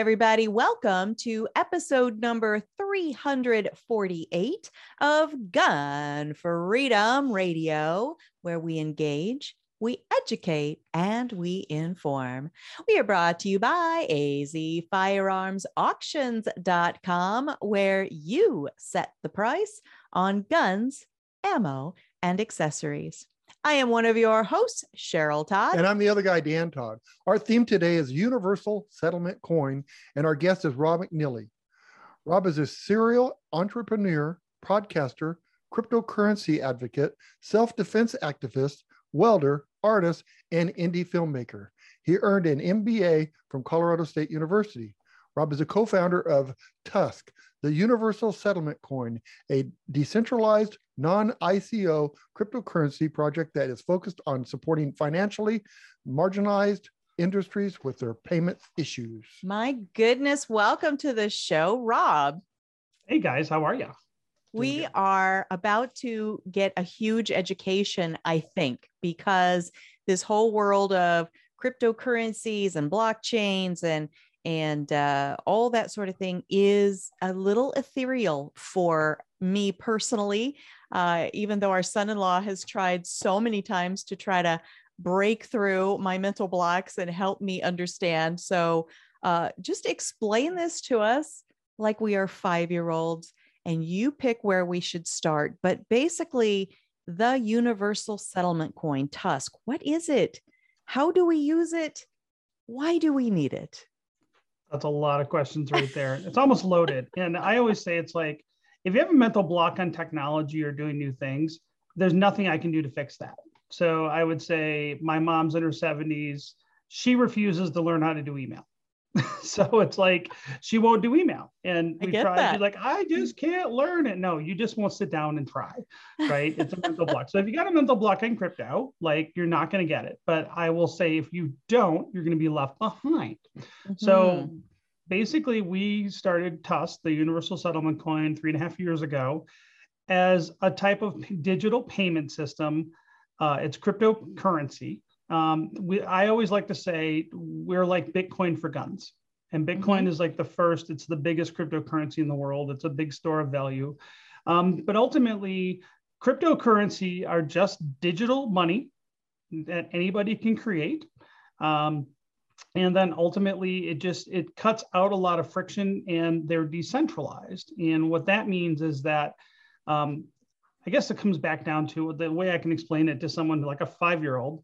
Everybody, welcome to episode number 348 of Gun Freedom Radio, where we engage, we educate, and we inform. We are brought to you by azfirearmsauctions.com, where you set the price on guns, ammo, and accessories. I am one of your hosts, Cheryl Todd. And I'm the other guy, Dan Todd. Our theme today is Universal Settlement Coin, and our guest is Rob McNeely. Rob is a serial entrepreneur, podcaster, cryptocurrency advocate, self defense activist, welder, artist, and indie filmmaker. He earned an MBA from Colorado State University. Rob is a co founder of Tusk, the Universal Settlement Coin, a decentralized non ICO cryptocurrency project that is focused on supporting financially marginalized industries with their payment issues. My goodness, welcome to the show, Rob. Hey guys, how are you? We are about to get a huge education, I think, because this whole world of cryptocurrencies and blockchains and and uh, all that sort of thing is a little ethereal for me personally. Uh, even though our son in law has tried so many times to try to break through my mental blocks and help me understand. So, uh, just explain this to us like we are five year olds, and you pick where we should start. But basically, the universal settlement coin, Tusk, what is it? How do we use it? Why do we need it? That's a lot of questions right there. it's almost loaded. And I always say it's like if you have a mental block on technology or doing new things, there's nothing I can do to fix that. So I would say my mom's in her 70s. She refuses to learn how to do email. so it's like she won't do email. And we try to be like, I just can't learn it. No, you just won't sit down and try. Right. It's a mental block. So if you got a mental block in crypto, like you're not going to get it. But I will say if you don't, you're going to be left behind. Mm-hmm. So basically we started Tusk, the universal settlement coin, three and a half years ago, as a type of digital payment system. Uh, it's cryptocurrency. Um, we, I always like to say we're like Bitcoin for guns. And Bitcoin mm-hmm. is like the first, it's the biggest cryptocurrency in the world. It's a big store of value. Um, but ultimately, cryptocurrency are just digital money that anybody can create. Um, and then ultimately it just it cuts out a lot of friction and they're decentralized and what that means is that um, i guess it comes back down to the way i can explain it to someone like a five year old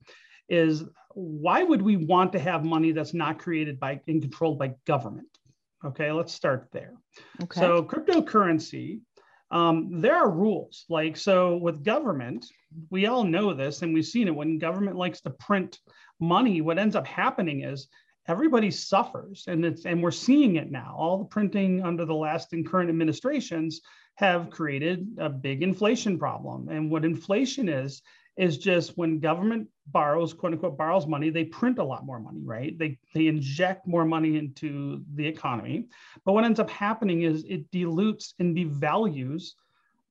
is why would we want to have money that's not created by and controlled by government? Okay let's start there. Okay. so cryptocurrency um, there are rules. Like so with government we all know this and we've seen it. When government likes to print money, what ends up happening is everybody suffers and it's and we're seeing it now. All the printing under the last and current administrations have created a big inflation problem. And what inflation is is just when government borrows quote unquote borrows money they print a lot more money right? They they inject more money into the economy. But what ends up happening is it dilutes and devalues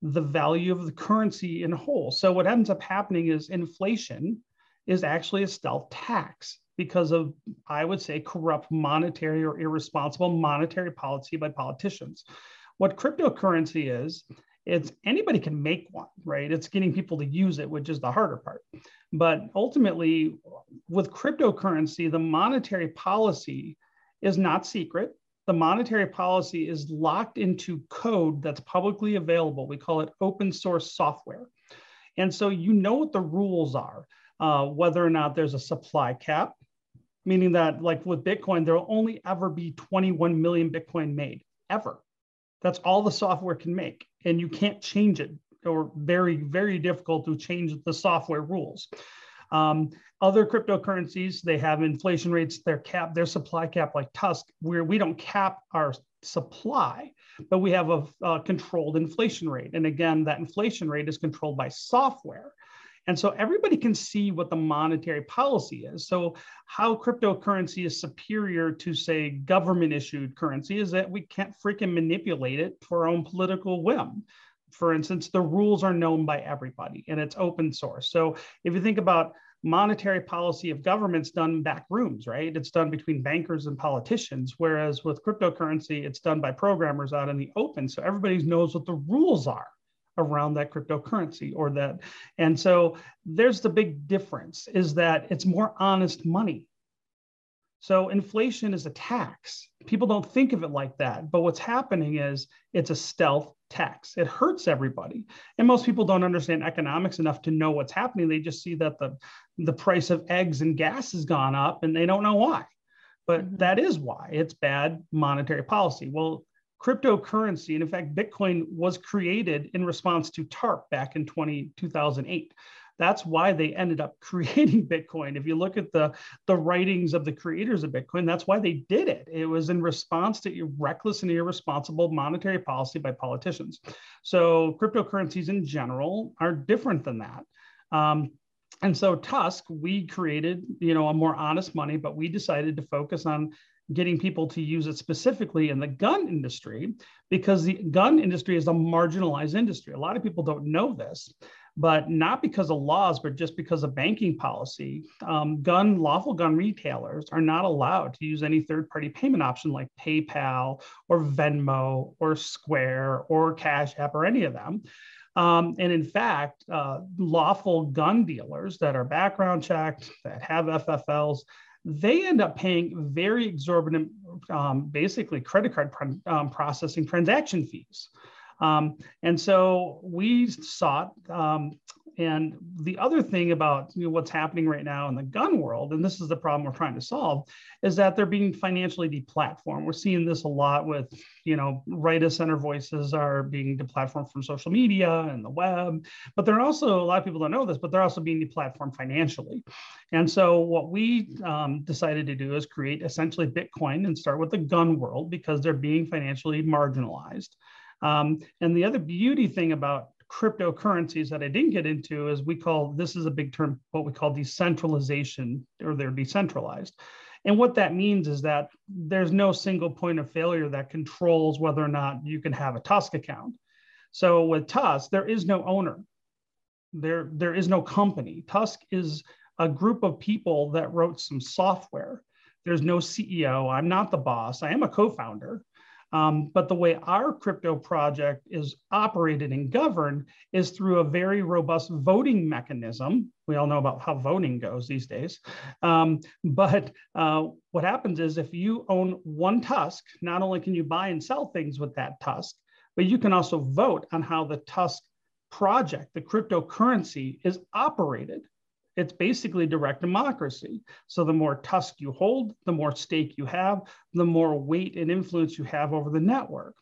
the value of the currency in whole. So what ends up happening is inflation is actually a stealth tax because of, I would say, corrupt monetary or irresponsible monetary policy by politicians. What cryptocurrency is, it's anybody can make one, right? It's getting people to use it, which is the harder part. But ultimately, with cryptocurrency, the monetary policy is not secret. The monetary policy is locked into code that's publicly available. We call it open source software. And so you know what the rules are uh, whether or not there's a supply cap, meaning that, like with Bitcoin, there will only ever be 21 million Bitcoin made, ever. That's all the software can make, and you can't change it, or very, very difficult to change the software rules. Um, other cryptocurrencies, they have inflation rates, their cap, their supply cap, like Tusk, where we don't cap our supply, but we have a, a controlled inflation rate. And again, that inflation rate is controlled by software. And so everybody can see what the monetary policy is. So, how cryptocurrency is superior to, say, government issued currency is that we can't freaking manipulate it for our own political whim. For instance, the rules are known by everybody and it's open source. So, if you think about monetary policy of governments done back rooms, right? It's done between bankers and politicians, whereas with cryptocurrency, it's done by programmers out in the open. So everybody knows what the rules are around that cryptocurrency or that. And so there's the big difference is that it's more honest money. So inflation is a tax. People don't think of it like that. But what's happening is it's a stealth tax. It hurts everybody. And most people don't understand economics enough to know what's happening. They just see that the, the price of eggs and gas has gone up and they don't know why. But mm-hmm. that is why it's bad monetary policy. Well, cryptocurrency, and in fact, Bitcoin was created in response to TARP back in 20, 2008. That's why they ended up creating Bitcoin. If you look at the, the writings of the creators of Bitcoin, that's why they did it. It was in response to reckless and irresponsible monetary policy by politicians. So cryptocurrencies in general are different than that. Um, and so Tusk, we created, you know, a more honest money, but we decided to focus on getting people to use it specifically in the gun industry because the gun industry is a marginalized industry. A lot of people don't know this, but not because of laws, but just because of banking policy. Um, gun lawful gun retailers are not allowed to use any third-party payment option like PayPal or Venmo or Square or Cash App or any of them. Um, and in fact, uh, lawful gun dealers that are background checked, that have FFLs, they end up paying very exorbitant, um, basically credit card um, processing transaction fees. Um, and so we sought, um, and the other thing about you know, what's happening right now in the gun world, and this is the problem we're trying to solve, is that they're being financially deplatformed. We're seeing this a lot with, you know, right of center voices are being deplatformed from social media and the web, but they're also, a lot of people don't know this, but they're also being deplatformed financially. And so what we um, decided to do is create essentially Bitcoin and start with the gun world because they're being financially marginalized. Um, and the other beauty thing about cryptocurrencies that I didn't get into is we call this is a big term, what we call decentralization, or they're decentralized. And what that means is that there's no single point of failure that controls whether or not you can have a Tusk account. So with Tusk, there is no owner. There, there is no company. Tusk is a group of people that wrote some software. There's no CEO. I'm not the boss. I am a co-founder. Um, but the way our crypto project is operated and governed is through a very robust voting mechanism. We all know about how voting goes these days. Um, but uh, what happens is if you own one Tusk, not only can you buy and sell things with that Tusk, but you can also vote on how the Tusk project, the cryptocurrency, is operated it's basically direct democracy. So the more tusk you hold, the more stake you have, the more weight and influence you have over the network.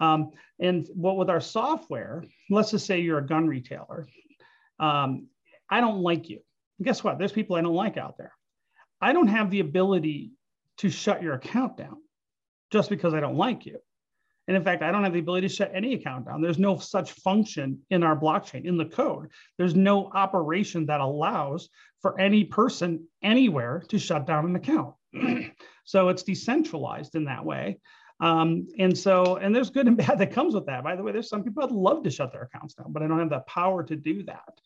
Um, and what with our software, let's just say you're a gun retailer. Um, I don't like you. Guess what? There's people I don't like out there. I don't have the ability to shut your account down just because I don't like you. And in fact, I don't have the ability to shut any account down. There's no such function in our blockchain, in the code. There's no operation that allows for any person anywhere to shut down an account. so it's decentralized in that way. Um, and so, and there's good and bad that comes with that. By the way, there's some people that love to shut their accounts down, but I don't have the power to do that.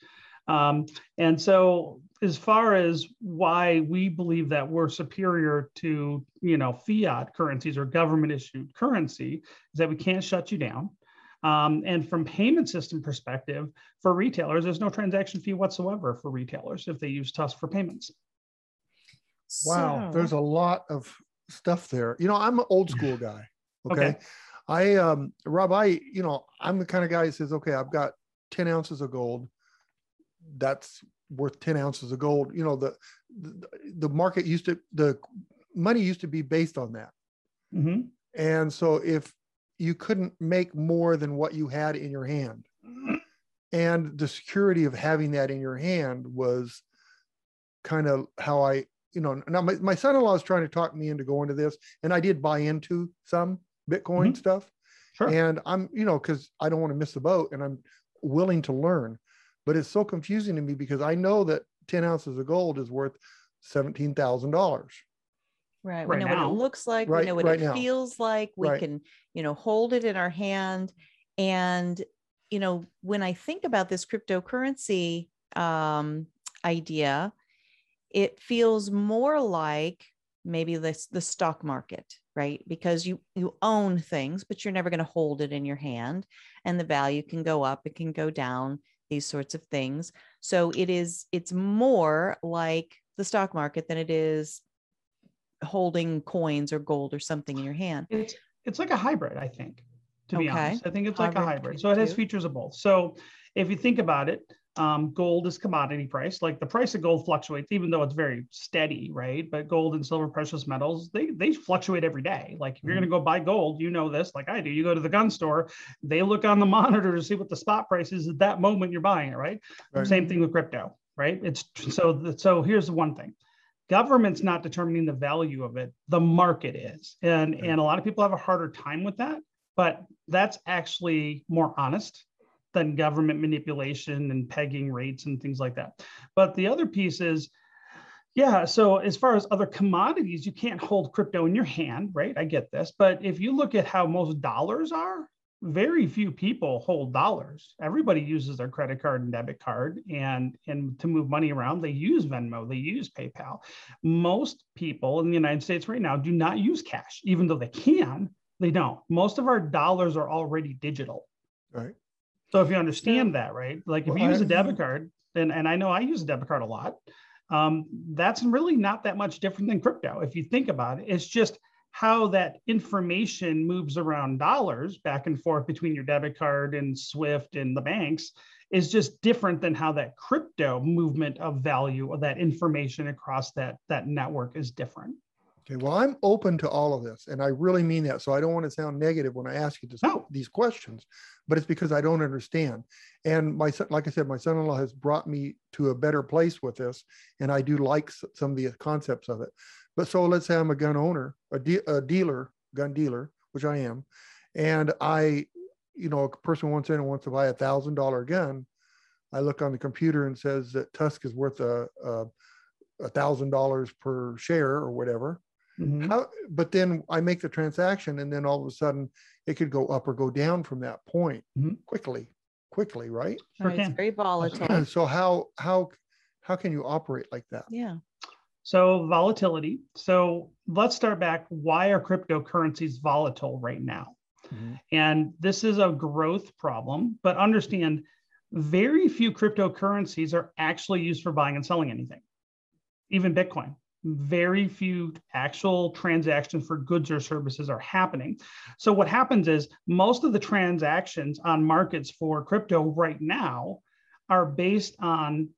Um, and so, as far as why we believe that we're superior to, you know, fiat currencies or government issued currency, is that we can't shut you down. Um, and from payment system perspective, for retailers, there's no transaction fee whatsoever for retailers if they use Tusk for payments. Wow, so... there's a lot of stuff there. You know, I'm an old school guy. Okay? okay. I um Rob, I, you know, I'm the kind of guy who says, okay, I've got 10 ounces of gold that's worth 10 ounces of gold you know the the, the market used to the money used to be based on that mm-hmm. and so if you couldn't make more than what you had in your hand. And the security of having that in your hand was kind of how I, you know, now my, my son-in-law is trying to talk me into going to this, and I did buy into some Bitcoin Mhm. stuff. Sure. And I'm, you know, because I don't want to miss the boat and I'm willing to learn. But it's so confusing to me because I know that 10 ounces of gold is worth $17,000. Right. We Right know now. what it looks like. Right- we know what right it now. feels like. We Right. can, you know, hold it in our hand. And, you know, when I think about this cryptocurrency um, idea, it feels more like maybe this the stock market, right? Because you you own things, but you're never going to hold it in your hand, and the value can go up, it can go down, these sorts of things. So it is it's more like the stock market than it is holding coins or gold or something in your hand. It's it's like a hybrid, I think. To be Okay. honest, I think it's like a Hybrid hybrid. So it has features of both. So if you think about it, um, gold is commodity price. Like the price of gold fluctuates, even though it's very steady, right? But gold and silver, precious metals, they they fluctuate every day. Like if you're Mm-hmm. going to go buy gold, you know this, like I do. You go to the gun store, they look on the monitor to see what the spot price is at that moment you're buying it, right? Right. Same thing with crypto, right? It's so the, so here's the one thing. Government's not determining the value of it, the market is. And Right. and a lot of people have a harder time with that, but that's actually more honest than government manipulation and pegging rates and things like that. But the other piece is yeah, so as far as other commodities, you can't hold crypto in your hand, right? I get this. But if you look at how most dollars are, very few people hold dollars. Everybody uses their credit card and debit card and and to move money around, they use Venmo, they use PayPal. Most people in the United States right now do not use cash, even though they can, they don't. Most of our dollars are already digital. Right. So if you understand that, right? Like if Well, you use I- a debit card, and, and I know I use a debit card a lot, um, that's really not that much different than crypto. If you think about it, it's just how that information moves around dollars back and forth between your debit card and Swift and the banks is just different than how that crypto movement of value or that information across that that network is different. Okay, well, I'm open to all of this, and I really mean that. So I don't want to sound negative when I ask you this, No. these questions, but it's because I don't understand. And my son, like I said, my son-in-law has brought me to a better place with this, and I do like some of the concepts of it. But so let's say I'm a gun owner, a, de- a dealer, gun dealer, which I am, and I, you know, a person wants in and wants to buy a thousand dollar gun. I look on the computer and says that Tusk is worth a, a a thousand dollars per share or whatever. Mhm. How, but then I make the transaction and then all of a sudden it could go up or go down from that point Mhm. quickly, quickly, right? Sure Right, it's very volatile. so how, how, how can you operate like that? yeah. So volatility. So let's start back. Why are cryptocurrencies volatile right now? Mhm. And this is a growth problem, but understand very few cryptocurrencies are actually used for buying and selling anything, even Bitcoin. Very few actual transactions for goods or services are happening. So, what happens is most of the transactions on markets for crypto right now are based on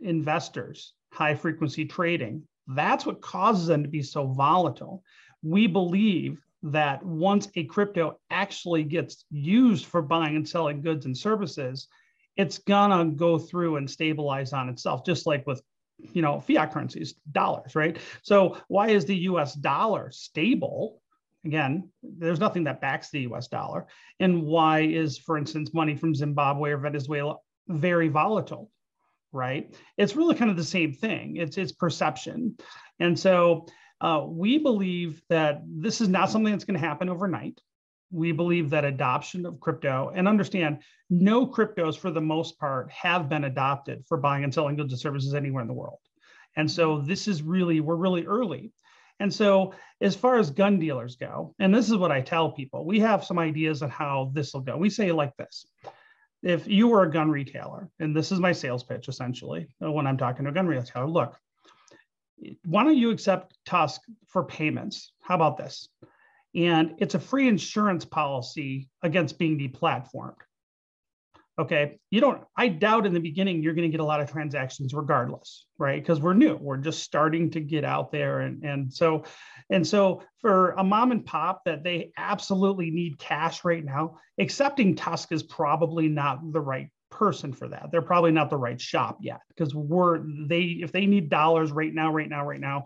investors, high frequency trading. That's what causes them to be so volatile. We believe that once a crypto actually gets used for buying and selling goods and services, it's gonna go through and stabilize on itself, just like with you know fiat currencies, dollars, right? So why is the US dollar stable? Again, there's nothing that backs the US dollar. And why is, for instance, money from Zimbabwe or Venezuela very volatile? Right? It's really kind of the same thing. It's it's perception. And so uh, we believe that this is not something that's going to happen overnight. We believe that adoption of crypto and understand no cryptos for the most part have been adopted for buying and selling goods and services anywhere in the world. And so this is really, we're really early. And so, as far as gun dealers go, and this is what I tell people, we have some ideas on how this will go. We say like this if you were a gun retailer, and this is my sales pitch essentially uh, when I'm talking to a gun retailer, look, why don't you accept Tusk for payments? How about this? And it's a free insurance policy against being deplatformed. okay? You don't i doubt in the beginning you're going to get a lot of transactions regardless right? Because we're new. We're just starting to get out there. And and so and so for a mom and pop that they absolutely need cash right now accepting tusk is probably not the right person for that. They're probably not the right shop yet because we're they if they need dollars right now right now right now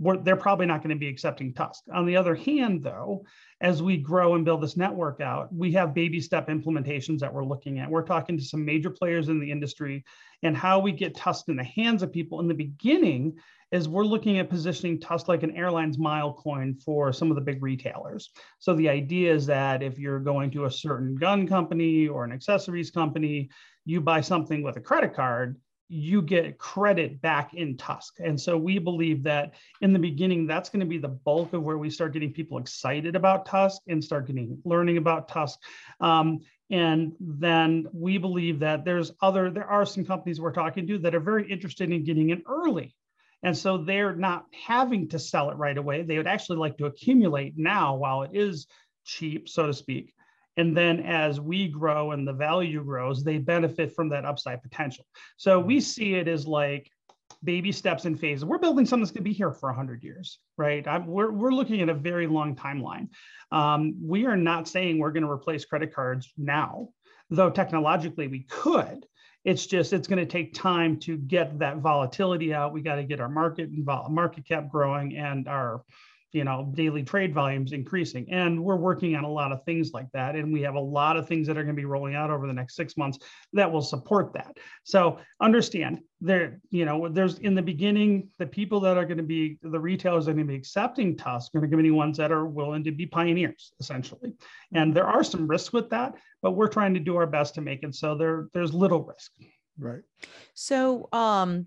they're probably not going to be accepting Tusk. On the other hand, though, as we grow and build this network out, we have baby step implementations that we're looking at. We're talking to some major players in the industry and how we get Tusk in the hands of people in the beginning is we're looking at positioning Tusk like an airline's mile coin for some of the big retailers. So the idea is that if you're going to a certain gun company or an accessories company, you buy something with a credit card, you get credit back in Tusk. And so we believe that in the beginning, that's going to be the bulk of where we start getting people excited about Tusk and start getting learning about Tusk. Um, and then we believe that there's other, there are some companies we're talking to that are very interested in getting in early. And so they're not having to sell it right away. They would actually like to accumulate now while it is cheap, so to speak. And then as we grow and the value grows, they benefit from that upside potential. So we mm-hmm. see it as like baby steps and phases. We're building something that's going to be here for 100 years, right? I'm, we're, we're looking at a very long timeline. Um, we are not saying we're going to replace credit cards now, though technologically we could. It's just it's going to take time to get that volatility out. We got to get our market market cap growing and our you know daily trade volumes increasing. And we're working on a lot of things like that. And we have a lot of things that are going to be rolling out over the next six months that will support that. So understand there you know there's in the beginning the people that are going to be the retailers that are going to be accepting tusk are going to be ones that are willing to be pioneers essentially. And there are some risks with that but we're trying to do our best to make it so there there's little risk. Right. So um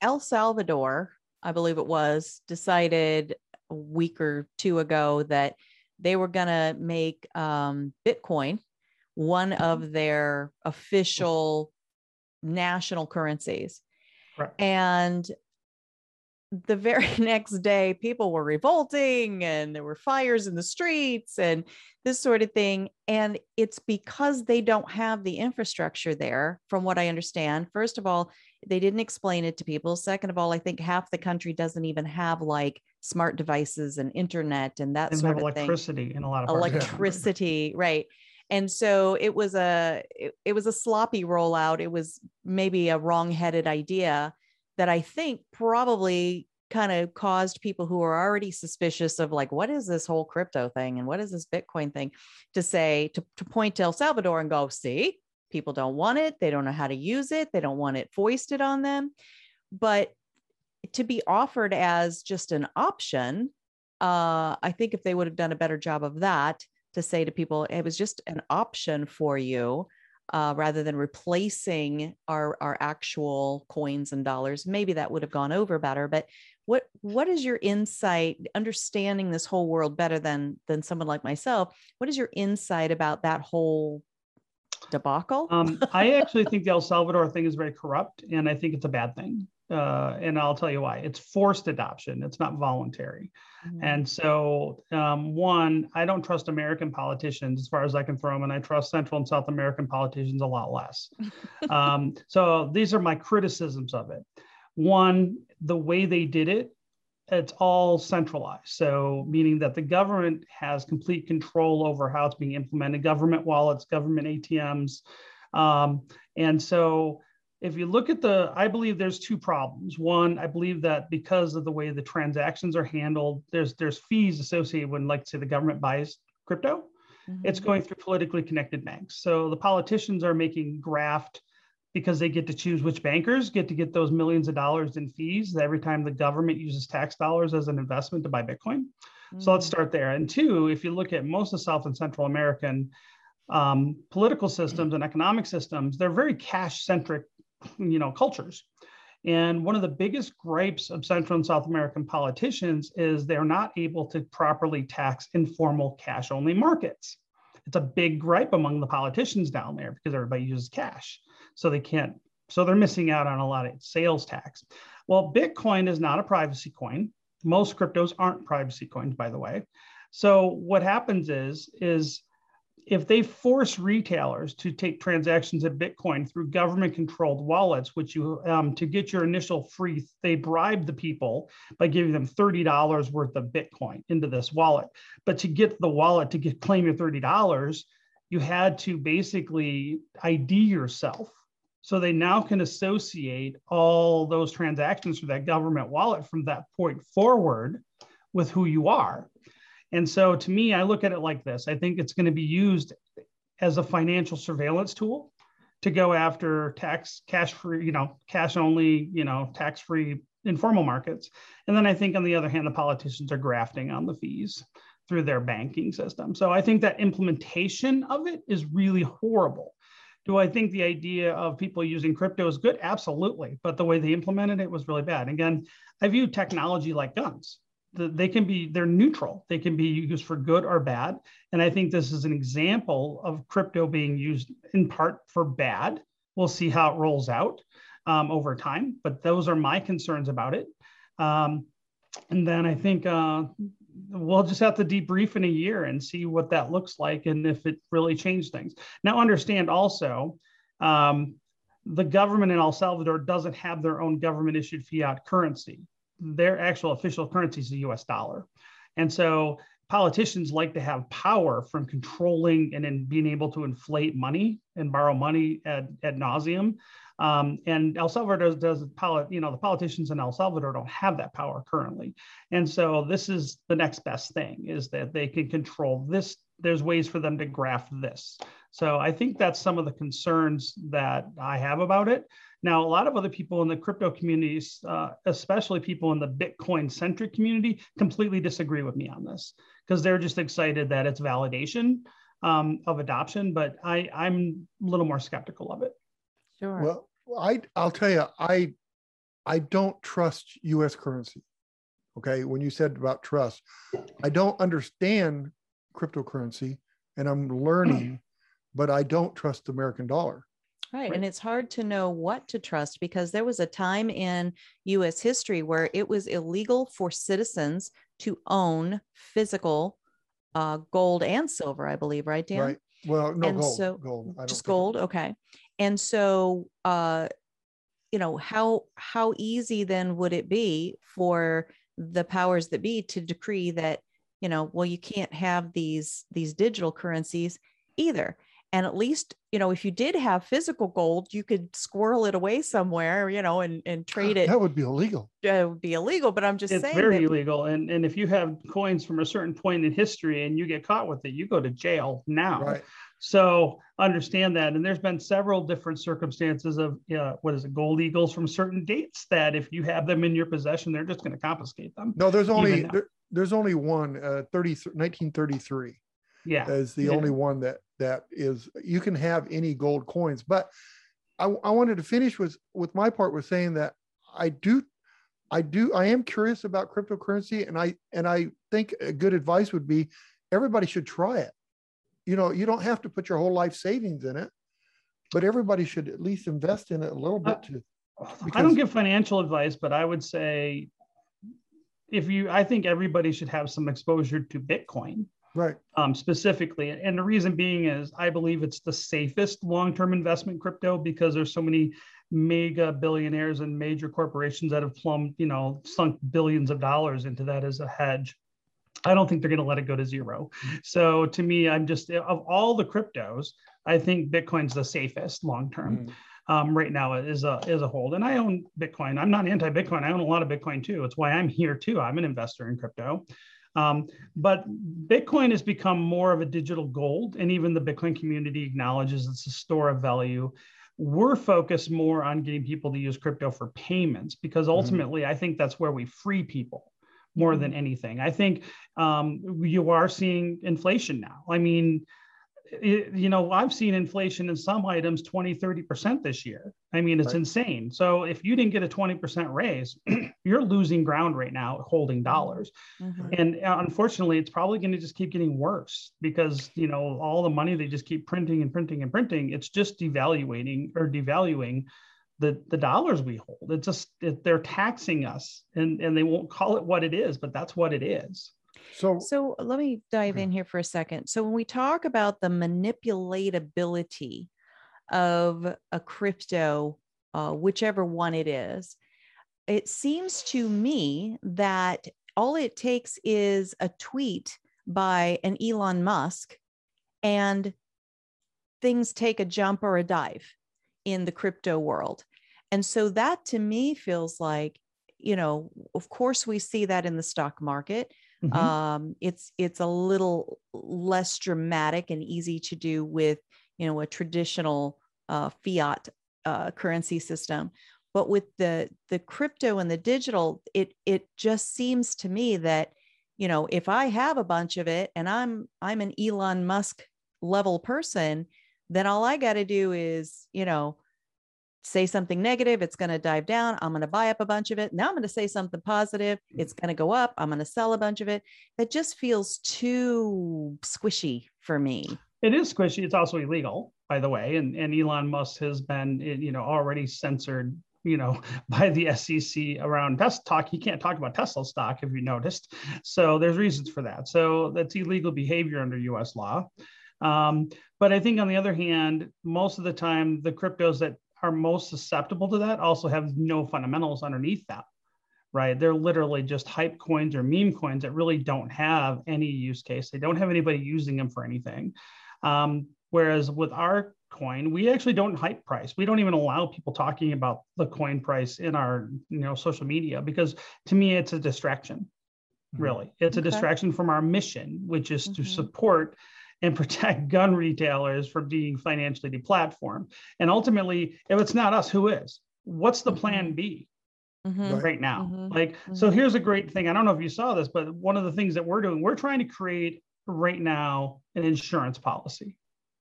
el salvador I believe it was, decided a week or two ago that they were going to make um, Bitcoin one of their official national currencies. Right. And the very next day, people were revolting and there were fires in the streets and this sort of thing. And it's because they don't have the infrastructure there, from what I understand. First of all, they didn't explain it to people. Second of all, I think half the country doesn't even have like smart devices and internet and that sort of electricity thing. in a lot of electricity, right? And so it was a it, it was a sloppy rollout. It was maybe a wrong-headed idea that I think probably kind of caused people who are already suspicious of like what is this whole crypto thing and what is this bitcoin thing to say to, to point to el salvador and go see People don't want it. They don't know how to use it. They don't want it foisted on them. But to be offered as just an option, uh, I think if they would have done a better job of that, to say to people, it was just an option for you. Uh, rather than replacing our our actual coins and dollars, maybe that would have gone over better. But what what is your insight, understanding this whole world better than than someone like myself? What is your insight about that whole debacle? um, I actually think the El Salvador thing is very corrupt, and I think it's a bad thing. Uh, and I'll tell you why. It's forced adoption. It's not voluntary. Mm-hmm. And so, um, one, I don't trust American politicians as far as I can throw them, and I trust Central and South American politicians a lot less. um, so these are my criticisms of it. One, the way they did it it's all centralized. So, meaning that the government has complete control over how it's being implemented government wallets, government ATMs. Um, and so, if you look at the, I believe there's two problems. One, I believe that because of the way the transactions are handled, there's there's fees associated when, like, say, the government buys crypto. Mm-hmm. It's going through politically connected banks. So the politicians are making graft because they get to choose which bankers get to get those millions of dollars in fees every time the government uses tax dollars as an investment to buy Bitcoin. Mm-hmm. So let's mm. start there. And two, if you look at most of South and Central American um, political systems and economic systems, they're very cash centric, you know, cultures. And one of the biggest gripes of Central and South American politicians is they're not able to properly tax informal cash only markets. It's a big gripe among the politicians down there because everybody uses cash so they can't so they're missing out on a lot of sales tax well bitcoin is not a privacy coin most cryptos aren't privacy coins by the way so what happens is is if they force retailers to take transactions of Bitcoin through government controlled wallets, which you um, to get your initial free, they bribe the people by giving them $30 worth of Bitcoin into this wallet. But to get the wallet to get claim your $30, you had to basically ID yourself. So they now can associate all those transactions through that government wallet from that point forward with who you are. And so to me, I look at it like this I think it's going to be used as a financial surveillance tool to go after tax cash free, you know, cash only, you know, tax free informal markets. And then I think on the other hand, the politicians are grafting on the fees through their banking system. So I think that implementation of it is really horrible. Do I think the idea of people using crypto is good? Absolutely. But the way they implemented it was really bad. Again, I view technology like guns they can be they're neutral. They can be used for good or bad. And i think this is an example of crypto being used in part for bad. We'll see how it rolls out um, over time but those are my concerns about it. Um, and then i think uh, we'll just have to debrief in a year and see what that looks like and if it really changed things. Now understand also um, the government in el salvador doesn't have their own government issued fiat currency their actual official currency is the US dollar. And so politicians like to have power from controlling and then being able to inflate money and borrow money at, ad nauseum. Um, and El Salvador does, does you know, the politicians in El Salvador don't have that power currently. And so this is the next best thing is that they can control this. There's ways for them to graft this. So I think that's some of the concerns that I have about it. Now, a lot of other people in the crypto communities, uh, especially people in the Bitcoin centric community, completely disagree with me on this because they're just excited that it's validation um, of adoption. But I, I'm a little more skeptical of it. Sure. Well, I, I'll tell you, I, I don't trust U.S. currency. Okay, when you said about trust, I don't understand cryptocurrency, and I'm learning, but I don't trust the American dollar. Right. And it's hard to know what to trust because there was a time in US history where it was illegal for citizens to own physical uh, gold and silver, I believe, right, Dan? Right. Well, no, and gold. So, gold. just gold. Okay. And so, uh, you know, how how easy then would it be for the powers that be to decree that, you know, well, you can't have these these digital currencies either and at least you know if you did have physical gold you could squirrel it away somewhere you know and, and trade it that would be illegal it would be illegal but i'm just it's saying very that, illegal and and if you have coins from a certain point in history and you get caught with it you go to jail now right. so understand that and there's been several different circumstances of uh, what is it gold eagles from certain dates that if you have them in your possession they're just going to confiscate them no there's only there, there's only one uh 30 1933 yeah is the yeah. only one that that is you can have any gold coins but I, I wanted to finish with with my part with saying that i do i do i am curious about cryptocurrency and i and i think a good advice would be everybody should try it. You know you don't have to put your whole life savings in it but everybody should at least invest in it a little bit uh, to i don't give financial advice but i would say if you i think everybody should have some exposure to bitcoin right um, specifically and the reason being is i believe it's the safest long-term investment crypto because there's so many mega billionaires and major corporations that have plumbed you know sunk billions of dollars into that as a hedge i don't think they're going to let it go to zero so to me i'm just of all the cryptos i think bitcoin's the safest long term mm. Um, right now is a is a hold. And I own Bitcoin. I'm not anti-Bitcoin. I own a lot of Bitcoin too. It's why I'm here too. I'm an investor in crypto. Um, but Bitcoin has become more of a digital gold, and even the Bitcoin community acknowledges it's a store of value. We're focused more on getting people to use crypto for payments because mm-hmm. ultimately, mm-hmm. I think that's where we free people more than mm-hmm. anything. I think um, you are seeing inflation now. I mean, you know, I've seen inflation in some items 20, 30% this year. I mean, it's right. insane. So if you didn't get a 20% raise, you're losing ground right now holding dollars. Mm-hmm. And uh, unfortunately, it's probably going to just keep getting worse because, you know, all the money they just keep printing and printing and printing, it's just devaluating or devaluing the, the dollars we hold. It's just, it, they're taxing us and, and they won't call it what it is, but that's what it is. So, So let me dive in here for a second. So when we talk about the manipulatability of a crypto, uh, whichever one it is, it seems to me that all it takes is a tweet by an Elon Musk and things take a jump or a dive in the crypto world. And so that to me feels like, you know, of course we see that in the stock market. Mhm. Um, it's it's a little less dramatic and easy to do with, you know, a traditional uh, fiat uh, currency system. But with the the crypto and the digital, it it just seems to me that, you know, if I have a bunch of it and I'm I'm an Elon Musk level person, then all I got to do is, you know, say something negative, it's going to dive down. I'm going to buy up a bunch of it. Now I'm going to say something positive, it's going to go up. I'm going to sell a bunch of it. That just feels too squishy for me. It is squishy. It's also illegal, by the way. And, and Elon Musk has been, eh, you know, already censored, you know, by the SEC around Tesla talk. He can't talk about Tesla stock, if you noticed. So there's reasons for that. So that's illegal behavior under U.S. law. Um, but I think on the other hand, most of the time, the cryptos that are most susceptible to that also have no fundamentals underneath them right? They're literally just hype coins or meme coins that really don't have any use case. They don't have anybody using them for anything. Um, whereas with our coin, we actually don't hype price. We don't even allow people talking about the coin price in our you know social media because to me it's a distraction. Mhm. Really, it's a distraction from our mission, which is to Mhm. support and protect gun retailers from being financially deplatformed. And ultimately, if it's not us, who is? What's the plan B? Mhm. Right. now. Mhm. Like, so Mhm. here's a great thing. I don't know if you saw this, but one of the things that we're doing, we're trying to create right now an insurance policy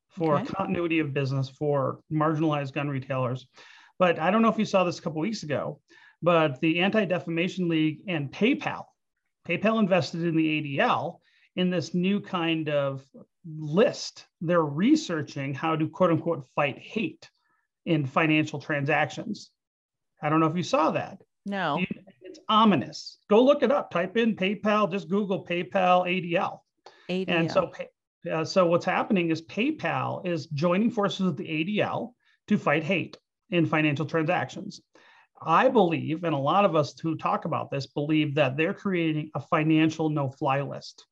for Okay. continuity of business for marginalized gun retailers. But I don't know if you saw this a couple weeks ago, but the Anti Defamation League and PayPal, PayPal invested in the ADL in this new kind of list. They're researching how to quote unquote fight hate in financial transactions. I don't know if you saw that. No. It's ominous. Go look it up. Type in PayPal. Just Google PayPal ADL. ADL. And so, uh, so what's happening is PayPal is joining forces with the ADL to fight hate in financial transactions. I believe, and a lot of us who talk about this believe that they're creating a financial no-fly list.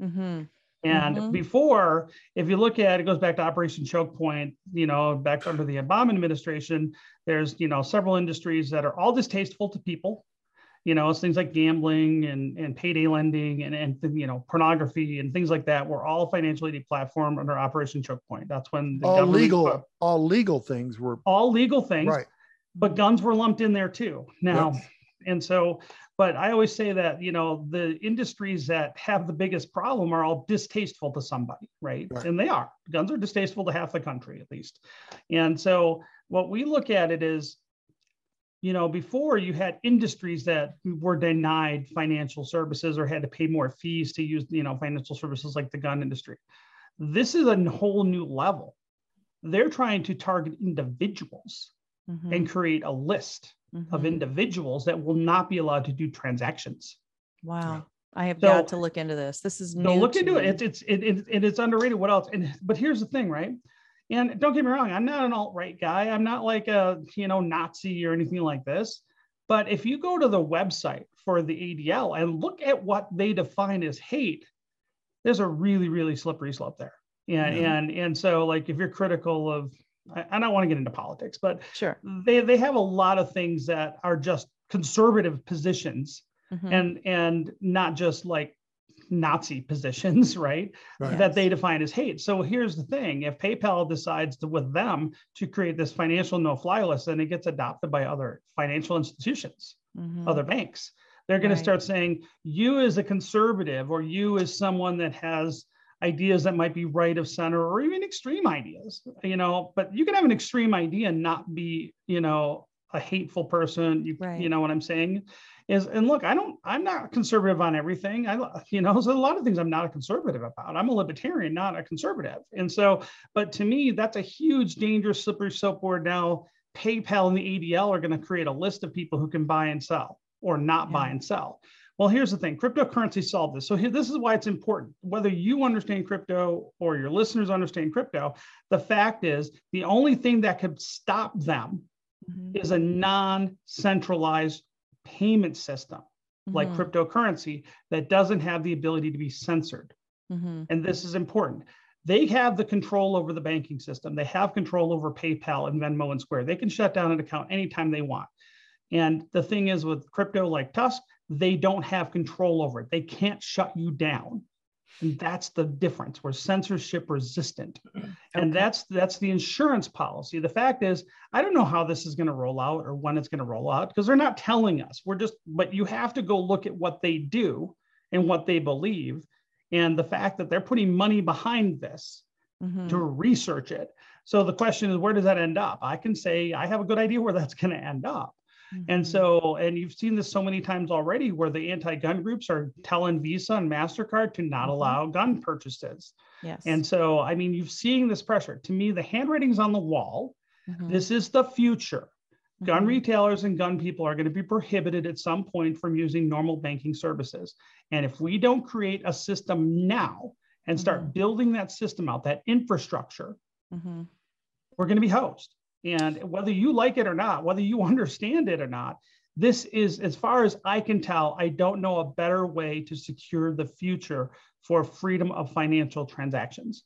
Mhm. And Mhm. before, if you look at it, goes back to Operation Choke Point, you know, back under the Obama administration, there's, you know, several industries that are all distasteful to people. You know, it's things like gambling and, and payday lending and, and, you know, pornography and things like that were all financially deplatformed under Operation Choke Point. That's when the all legal, put all legal things were all legal things right. but guns were lumped in there too now Yep. And so but i always say that you know the industries that have the biggest problem are all distasteful to somebody right, Right. and they are. Guns are distasteful to half the country at least. And so what we look at it is you know before you had industries that were denied financial services or had to pay more fees to use you know financial services like the gun industry. This is a whole new level. They're trying to target individuals Mhm. and create a list of Mhm. individuals that will not be allowed to do transactions. Wow. I have So- got to look into this. This is no look to into it. me. It's it's it, it, it- it's underrated. What else? And but here's the thing, right? And don't get me wrong, I'm not an alt right guy. I'm not like a you know Nazi or anything like this. But if you go to the website for the ADL and look at what they define as hate, there's a really really slippery slope there. And Yeah. and and so like if you're critical of, I, I don't want to get into politics, but Sure. they they have a lot of things that are just conservative positions Mhm. and and not just like Nazi positions, right? Right. That they define as hate. So here's the thing: if PayPal decides to with them to create this financial no-fly list, then it gets adopted by other financial institutions, Mhm. other banks. They're going Right. to start saying you as a conservative or you as someone that has ideas that might be right of center or even extreme ideas, you know, but you can have an extreme idea and not be, you know, a hateful person. You, Right. you know what I'm saying? Is and look, I don't, I'm not conservative on everything. I, you know, there's a lot of things I'm not a conservative about. I'm a libertarian, not a conservative. And so, but to me, that's a huge, dangerous, slippery slope where now PayPal and the ADL are going to create a list of people who can buy and sell or not buy and sell. Well, here's the thing cryptocurrency solved this. So, here, this is why it's important. Whether you understand crypto or your listeners understand crypto, the fact is the only thing that could stop them mm-hmm. is a non centralized payment system mm-hmm. like cryptocurrency that doesn't have the ability to be censored. Mm-hmm. And this is important. They have the control over the banking system. They have control over PayPal and Venmo and Square. They can shut down an account anytime they want. And the thing is with crypto like Tusk, they don't have control over it. They can't shut you down. And that's the difference. We're censorship resistant. Okay. And that's that's the insurance policy. The fact is, I don't know how this is going to roll out or when it's going to roll out because they're not telling us. We're just, but you have to go look at what they do and what they believe. And the fact that they're putting money behind this mm-hmm. to research it. So the question is, where does that end up? I can say I have a good idea where that's going to end up. Mm-hmm. And so, and you've seen this so many times already where the anti gun groups are telling Visa and MasterCard to not mm-hmm. allow gun purchases. Yes. And so, I mean, you've seen this pressure. To me, the handwriting's on the wall. Mm-hmm. This is the future. Gun mm-hmm. retailers and gun people are going to be prohibited at some point from using normal banking services. And if we don't create a system now and start mm-hmm. building that system out, that infrastructure, mm-hmm. we're going to be host. And whether you like it or not, whether you understand it or not, this is, as far as I can tell, I don't know a better way to secure the future for freedom of financial transactions.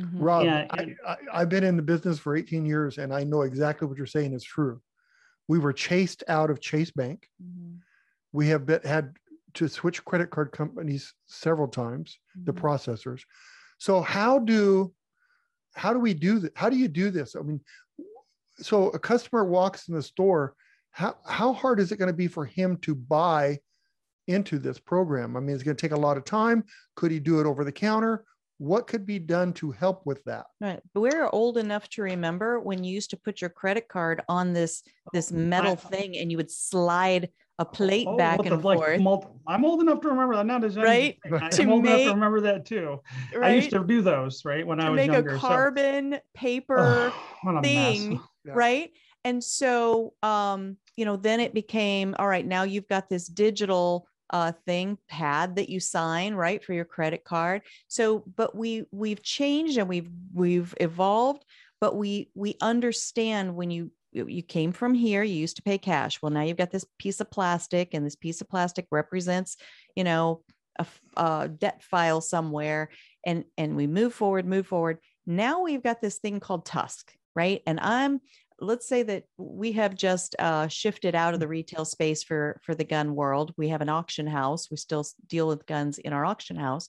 Mm-hmm. Rob, and, I, have been in the business for 18 years and I know exactly what you're saying is true. We were chased out of Chase Bank. Mm-hmm. We have been, had to switch credit card companies several times, mm-hmm. the processors. So how do how do we do that? How do you do this? I mean, so a customer walks in the store how, how hard is it going to be for him to buy into this program? I mean it's going to take a lot of time. Could he do it over the counter? What could be done to help with that? Right we're old enough to remember when you used to put your credit card on this this oh, metal thing and you would slide a plate oh, back and like forth. Multi- I'm old enough to remember that. Not as. Right. I'm old make, enough to remember that too. Right? I used to do those right when to I was make younger. a carbon so. paper oh, thing yeah. right and so um you know then it became all right now you've got this digital uh, thing pad that you sign right for your credit card so but we we've changed and we've we've evolved but we we understand when you you came from here you used to pay cash. Well now you've got this piece of plastic and this piece of plastic represents you know a, a debt file somewhere and and we move forward move forward. Now we've got this thing called TUSC right? And i'm let's say that we have just uh, shifted out of the retail space for for the gun world. We have an auction house. We still deal with guns in our auction house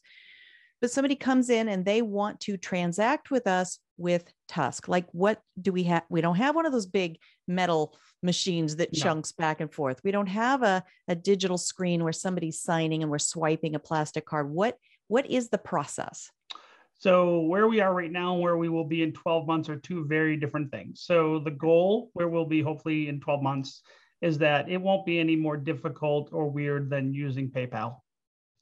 but somebody comes in and they want to transact with us with TUSC like what do we have we don't have one of those big metal machines that no. chunks back and forth we don't have a, a digital screen where somebody's signing and we're swiping a plastic card what what is the process so where we are right now, and where we will be in 12 months are two very different things. So the goal where we'll be hopefully in 12 months is that it won't be any more difficult or weird than using PayPal.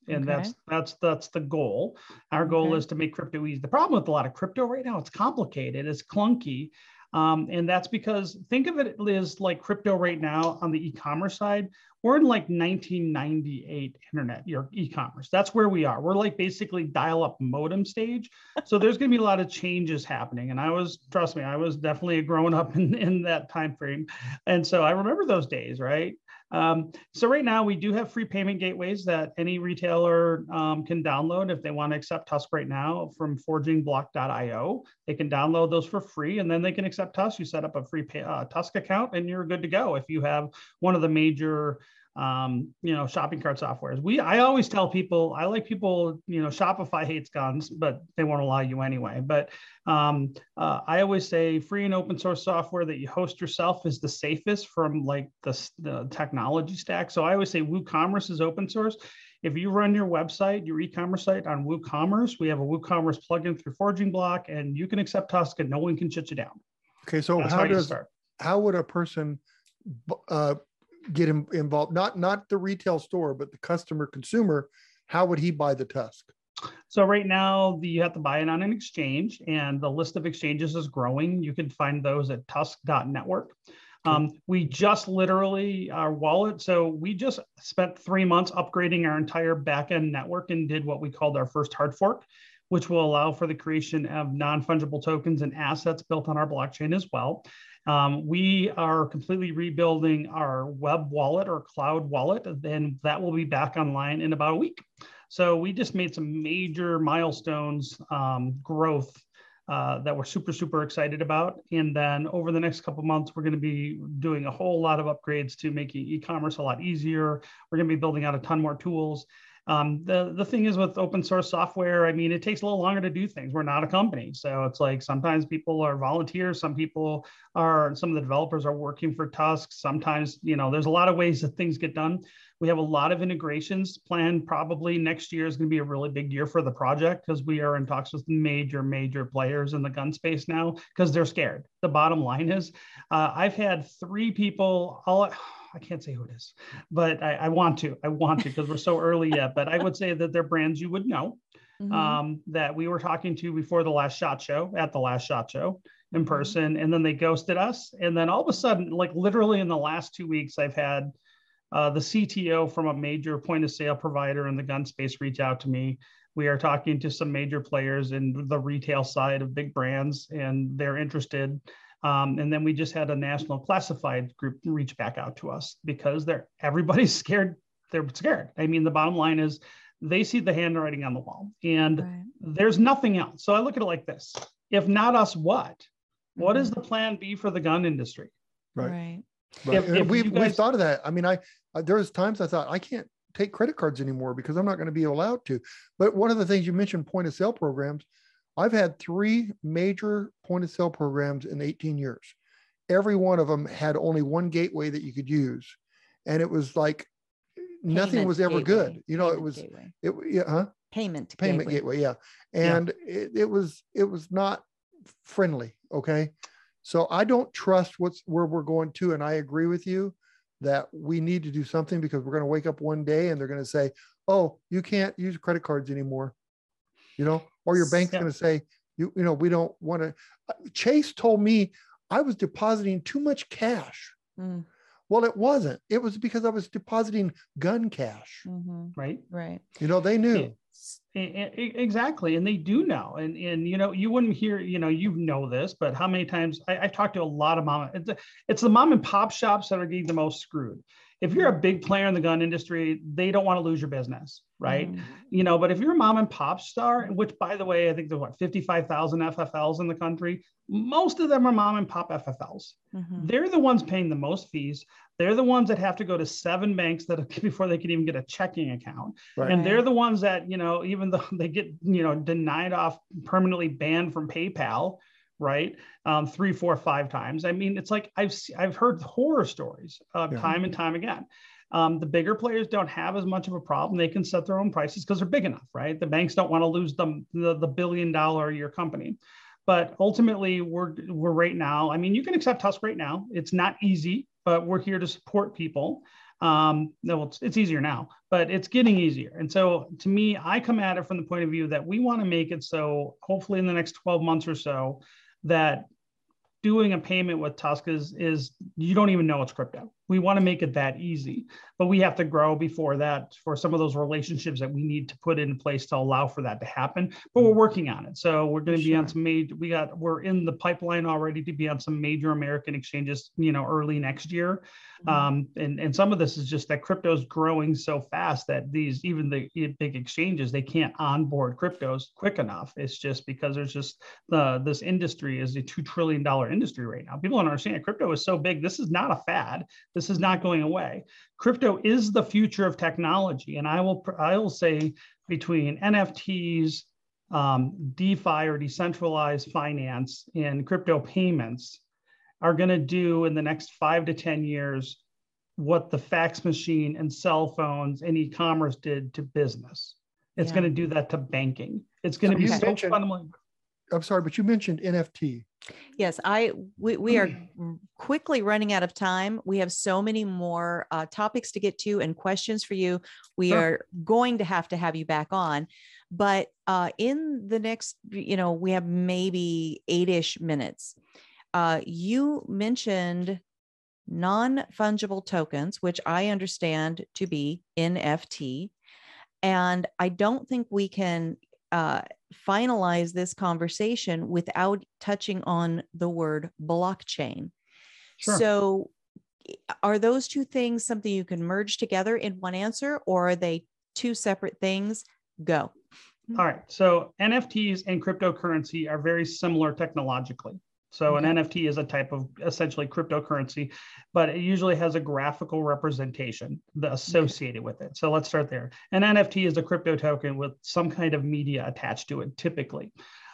And okay. that's that's that's the goal. Our goal okay. is to make crypto easy. The problem with a lot of crypto right now, it's complicated, it's clunky. Um, and that's because think of it as like crypto right now on the e-commerce side. We're in like 1998 internet, your e-commerce. That's where we are. We're like basically dial-up modem stage. So there's going to be a lot of changes happening. And I was, trust me, I was definitely growing up in, in that time frame. And so I remember those days, right? Um, so right now we do have free payment gateways that any retailer um, can download if they want to accept TUSC right now from forgingblock.io. They can download those for free and then they can accept TUSC. You set up a free pay, uh, TUSC account and you're good to go. If you have one of the major um, you know, shopping cart softwares. We I always tell people I like people, you know, Shopify hates guns, but they won't allow you anyway. But um, uh, I always say free and open source software that you host yourself is the safest from like the, the technology stack. So I always say WooCommerce is open source. If you run your website, your e-commerce site on WooCommerce, we have a WooCommerce plugin through Forging Block, and you can accept TUSC, and no one can shut you down. Okay, so That's how, how does how would a person uh, get him involved? Not not the retail store, but the customer consumer. How would he buy the TUSC? So right now, the, you have to buy it on an exchange, and the list of exchanges is growing. You can find those at tusc.network. Um, we just literally our wallet. So we just spent three months upgrading our entire backend network and did what we called our first hard fork, which will allow for the creation of non-fungible tokens and assets built on our blockchain as well. Um, we are completely rebuilding our web wallet or cloud wallet, and that will be back online in about a week. So we just made some major milestones um, growth uh, that we're super, super excited about. And then over the next couple months, we're going to be doing a whole lot of upgrades to making e-commerce a lot easier. We're going to be building out a ton more tools. Um, the, the thing is with open source software, I mean, it takes a little longer to do things. We're not a company. So it's like sometimes people are volunteers, some people are, some of the developers are working for TUSC. Sometimes, you know, there's a lot of ways that things get done. We have a lot of integrations planned. Probably next year is going to be a really big year for the project because we are in talks with major, major players in the gun space now because they're scared. The bottom line is, uh, I've had three people. All I can't say who it is, but I, I want to. I want to because we're so early yet. But I would say that they're brands you would know. Mm-hmm. Um, that we were talking to before the last shot show at the last shot show in mm-hmm. person and then they ghosted us and then all of a sudden like literally in the last two weeks i've had uh, the CTO from a major point of sale provider in the gun space reach out to me. We are talking to some major players in the retail side of big brands, and they're interested. Um, and then we just had a national classified group reach back out to us because they're everybody's scared. They're scared. I mean, the bottom line is they see the handwriting on the wall, and right. there's nothing else. So I look at it like this: If not us, what? Mm-hmm. What is mm-hmm. the plan B for the gun industry? Right. right. Right. If, if we guys... we thought of that. I mean, I uh, there's times I thought I can't take credit cards anymore because I'm not going to be allowed to. But one of the things you mentioned, point of sale programs. I've had three major point of sale programs in 18 years. Every one of them had only one gateway that you could use, and it was like Payment nothing was ever gateway. good. You know, Payment it was gateway. it yeah, huh? Payment Payment gateway, gateway yeah. And yeah. It, it was it was not friendly. Okay. So I don't trust what's where we're going to. And I agree with you that we need to do something because we're going to wake up one day and they're going to say, oh, you can't use credit cards anymore. You know, or your bank's yeah. going to say, you, you know, we don't want to. Uh, Chase told me I was depositing too much cash. Mm. Well, it wasn't. It was because I was depositing gun cash. Mm-hmm. Right. Right. You know, they knew. Exactly, and they do know, and and you know you wouldn't hear you know you know this, but how many times I, have talked to a lot of mom. It's, it's the mom and pop shops that are getting the most screwed. If you're a big player in the gun industry, they don't want to lose your business, right? Mm-hmm. You know, but if you're a mom and pop star, which by the way, I think there's what 55,000 FFLs in the country, most of them are mom and pop FFLs. Mm-hmm. They're the ones paying the most fees. They're the ones that have to go to seven banks that before they can even get a checking account. Right. And they're the ones that, you know, even though they get, you know, denied off permanently banned from PayPal, right? Um, three, four, five times. I mean, it's like I've I've heard horror stories uh, yeah. time and time again. Um, the bigger players don't have as much of a problem. They can set their own prices because they're big enough, right? The banks don't want to lose them the, the billion dollar a year company. But ultimately, we're we're right now. I mean, you can accept TUSC right now. It's not easy but we're here to support people. Um, no, it's, it's easier now, but it's getting easier. And so to me, I come at it from the point of view that we want to make it so hopefully in the next 12 months or so that doing a payment with TUSC is, is you don't even know it's crypto. We want to make it that easy, but we have to grow before that for some of those relationships that we need to put in place to allow for that to happen. But we're working on it. So we're going to be on some major, we got, we're in the pipeline already to be on some major American exchanges, you know, early next year. Mm-hmm. Um, and, and some of this is just that crypto is growing so fast that these, even the big exchanges, they can't onboard cryptos quick enough. It's just because there's just the, this industry is a $2 trillion industry right now. People don't understand crypto is so big. This is not a fad. This is not going away. Crypto is the future of technology. And I will, I will say between NFTs, um, DeFi or decentralized finance and crypto payments, are going to do in the next five to 10 years what the fax machine and cell phones and e-commerce did to business. It's yeah. going to do that to banking. It's going to be so fundamentally. I'm sorry, but you mentioned NFT. Yes, I we, we are quickly running out of time. We have so many more uh, topics to get to and questions for you. We sure. are going to have to have you back on, but uh, in the next, you know, we have maybe eight-ish minutes uh, you mentioned non fungible tokens, which I understand to be NFT. And I don't think we can uh, finalize this conversation without touching on the word blockchain. Sure. So, are those two things something you can merge together in one answer, or are they two separate things? Go. All right. So, NFTs and cryptocurrency are very similar technologically. So an NFT is a type of essentially cryptocurrency, but it usually has a graphical representation associated with it. So let's start there. An NFT is a crypto token with some kind of media attached to it, typically.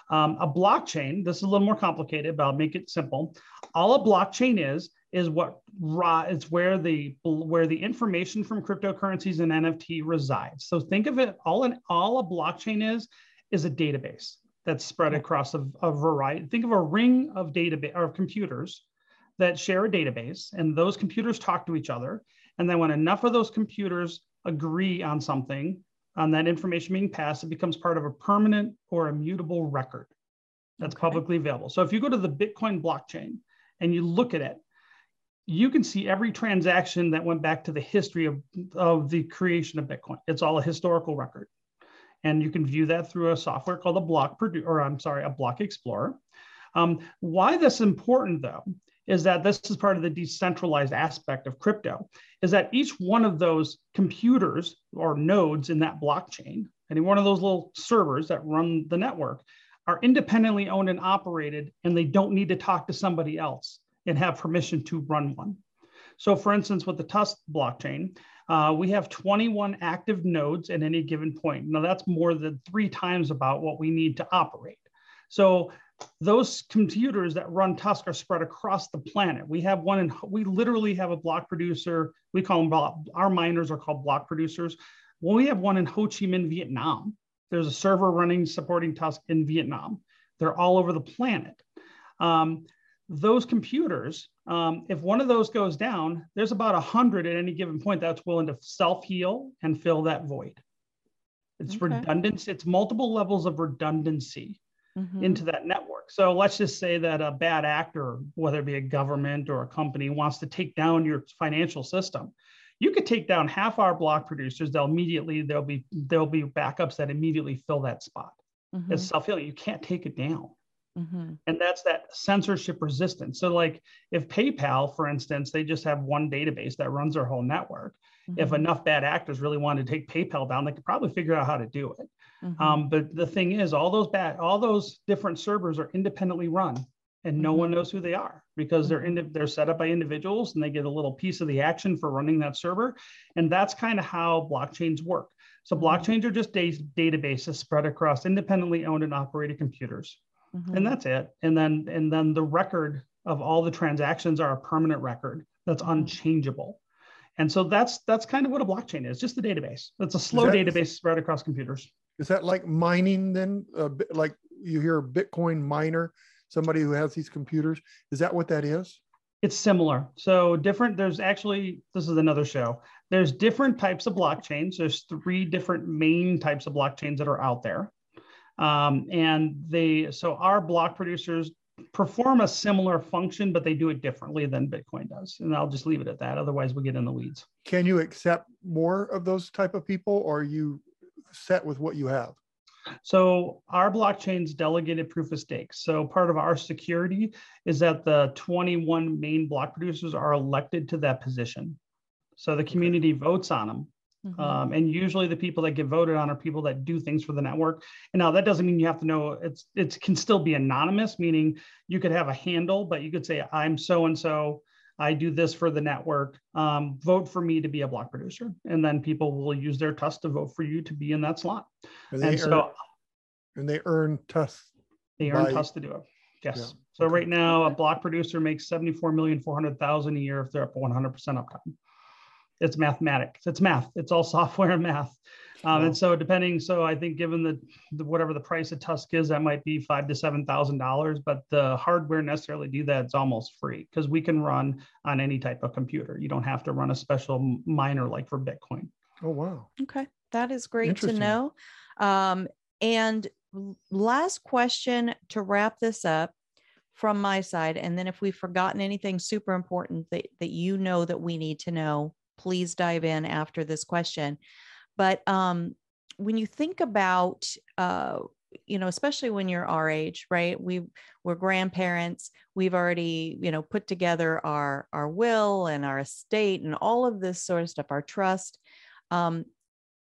Um, a blockchain, this is a little more complicated, but I'll make it simple. All a blockchain is is what raw it's where the where the information from cryptocurrencies and NFT resides. So think of it all in all a blockchain is is a database that's spread across a, a variety. Think of a ring of database of computers that share a database, and those computers talk to each other. And then when enough of those computers agree on something, on that information being passed, it becomes part of a permanent or immutable record that's okay. publicly available. So if you go to the Bitcoin blockchain and you look at it, you can see every transaction that went back to the history of, of the creation of Bitcoin. It's all a historical record. And you can view that through a software called a block or I'm sorry, a block explorer. Um, why that's important though is that this is part of the decentralized aspect of crypto is that each one of those computers or nodes in that blockchain any one of those little servers that run the network are independently owned and operated and they don't need to talk to somebody else and have permission to run one so for instance with the TUSC blockchain uh, we have 21 active nodes at any given point. Now that's more than three times about what we need to operate. So those computers that run TUSC are spread across the planet. We have one in, we literally have a block producer. We call them, block, our miners are called block producers. Well, we have one in Ho Chi Minh, Vietnam. There's a server running supporting TUSC in Vietnam. They're all over the planet. Um, those computers, um, if one of those goes down, there's about 100 at any given point that's willing to self heal and fill that void. It's okay. redundancy, it's multiple levels of redundancy mm-hmm. into that network. So let's just say that a bad actor, whether it be a government or a company, wants to take down your financial system. You could take down half our block producers. They'll immediately there'll be there'll be backups that immediately fill that spot. Mm-hmm. It's self healing. You can't take it down. Mm-hmm. And that's that censorship resistance. So, like if PayPal, for instance, they just have one database that runs their whole network. Mm-hmm. If enough bad actors really wanted to take PayPal down, they could probably figure out how to do it. Mm-hmm. Um, but the thing is, all those bad, all those different servers are independently run, and no one mm-hmm. knows who they are because they're in, mm-hmm. they're set up by individuals, and they get a little piece of the action for running that server. And that's kind of how blockchains work. So mm-hmm. blockchains are just databases spread across independently owned and operated computers mm-hmm. and that's it. And then and then the record of all the transactions are a permanent record that's mm-hmm. unchangeable. And so that's that's kind of what a blockchain is, just a database. It's a slow that, database spread across computers. Is that like mining then? Uh, like you hear a Bitcoin miner, somebody who has these computers. Is that what that is? It's similar. So different. There's actually this is another show. There's different types of blockchains. There's three different main types of blockchains that are out there. Um, and they, so our block producers perform a similar function, but they do it differently than Bitcoin does. And I'll just leave it at that. Otherwise, we get in the weeds. Can you accept more of those type of people, or are you set with what you have? So our blockchain's delegated proof of stake. So part of our security is that the 21 main block producers are elected to that position. So the community votes on them. Mm-hmm. Um, and usually the people that get voted on are people that do things for the network. And now that doesn't mean you have to know it's it can still be anonymous, meaning you could have a handle, but you could say, I'm so and so, I do this for the network. Um, vote for me to be a block producer. And then people will use their TUSC to vote for you to be in that slot. And, and so earn, and they earn TUSC. They earn by, TUSC to do it. Yes. Yeah. So okay. right now a block producer makes 74 million 400,000 a year if they're up 100% uptime it's mathematics. It's math. It's all software and math. Um, wow. And so, depending, so I think given the, the, whatever the price of TUSC is, that might be five to seven thousand dollars. But the hardware necessarily do that, it's almost free because we can run on any type of computer. You don't have to run a special miner like for Bitcoin. Oh wow! Okay, that is great to know. Um, and last question to wrap this up from my side. And then if we've forgotten anything super important that, that you know that we need to know, please dive in after this question. But um, when you think about, uh, you know, especially when you're our age, right? We we're grandparents. We've already, you know, put together our our will and our estate and all of this sort of stuff, our trust. Um,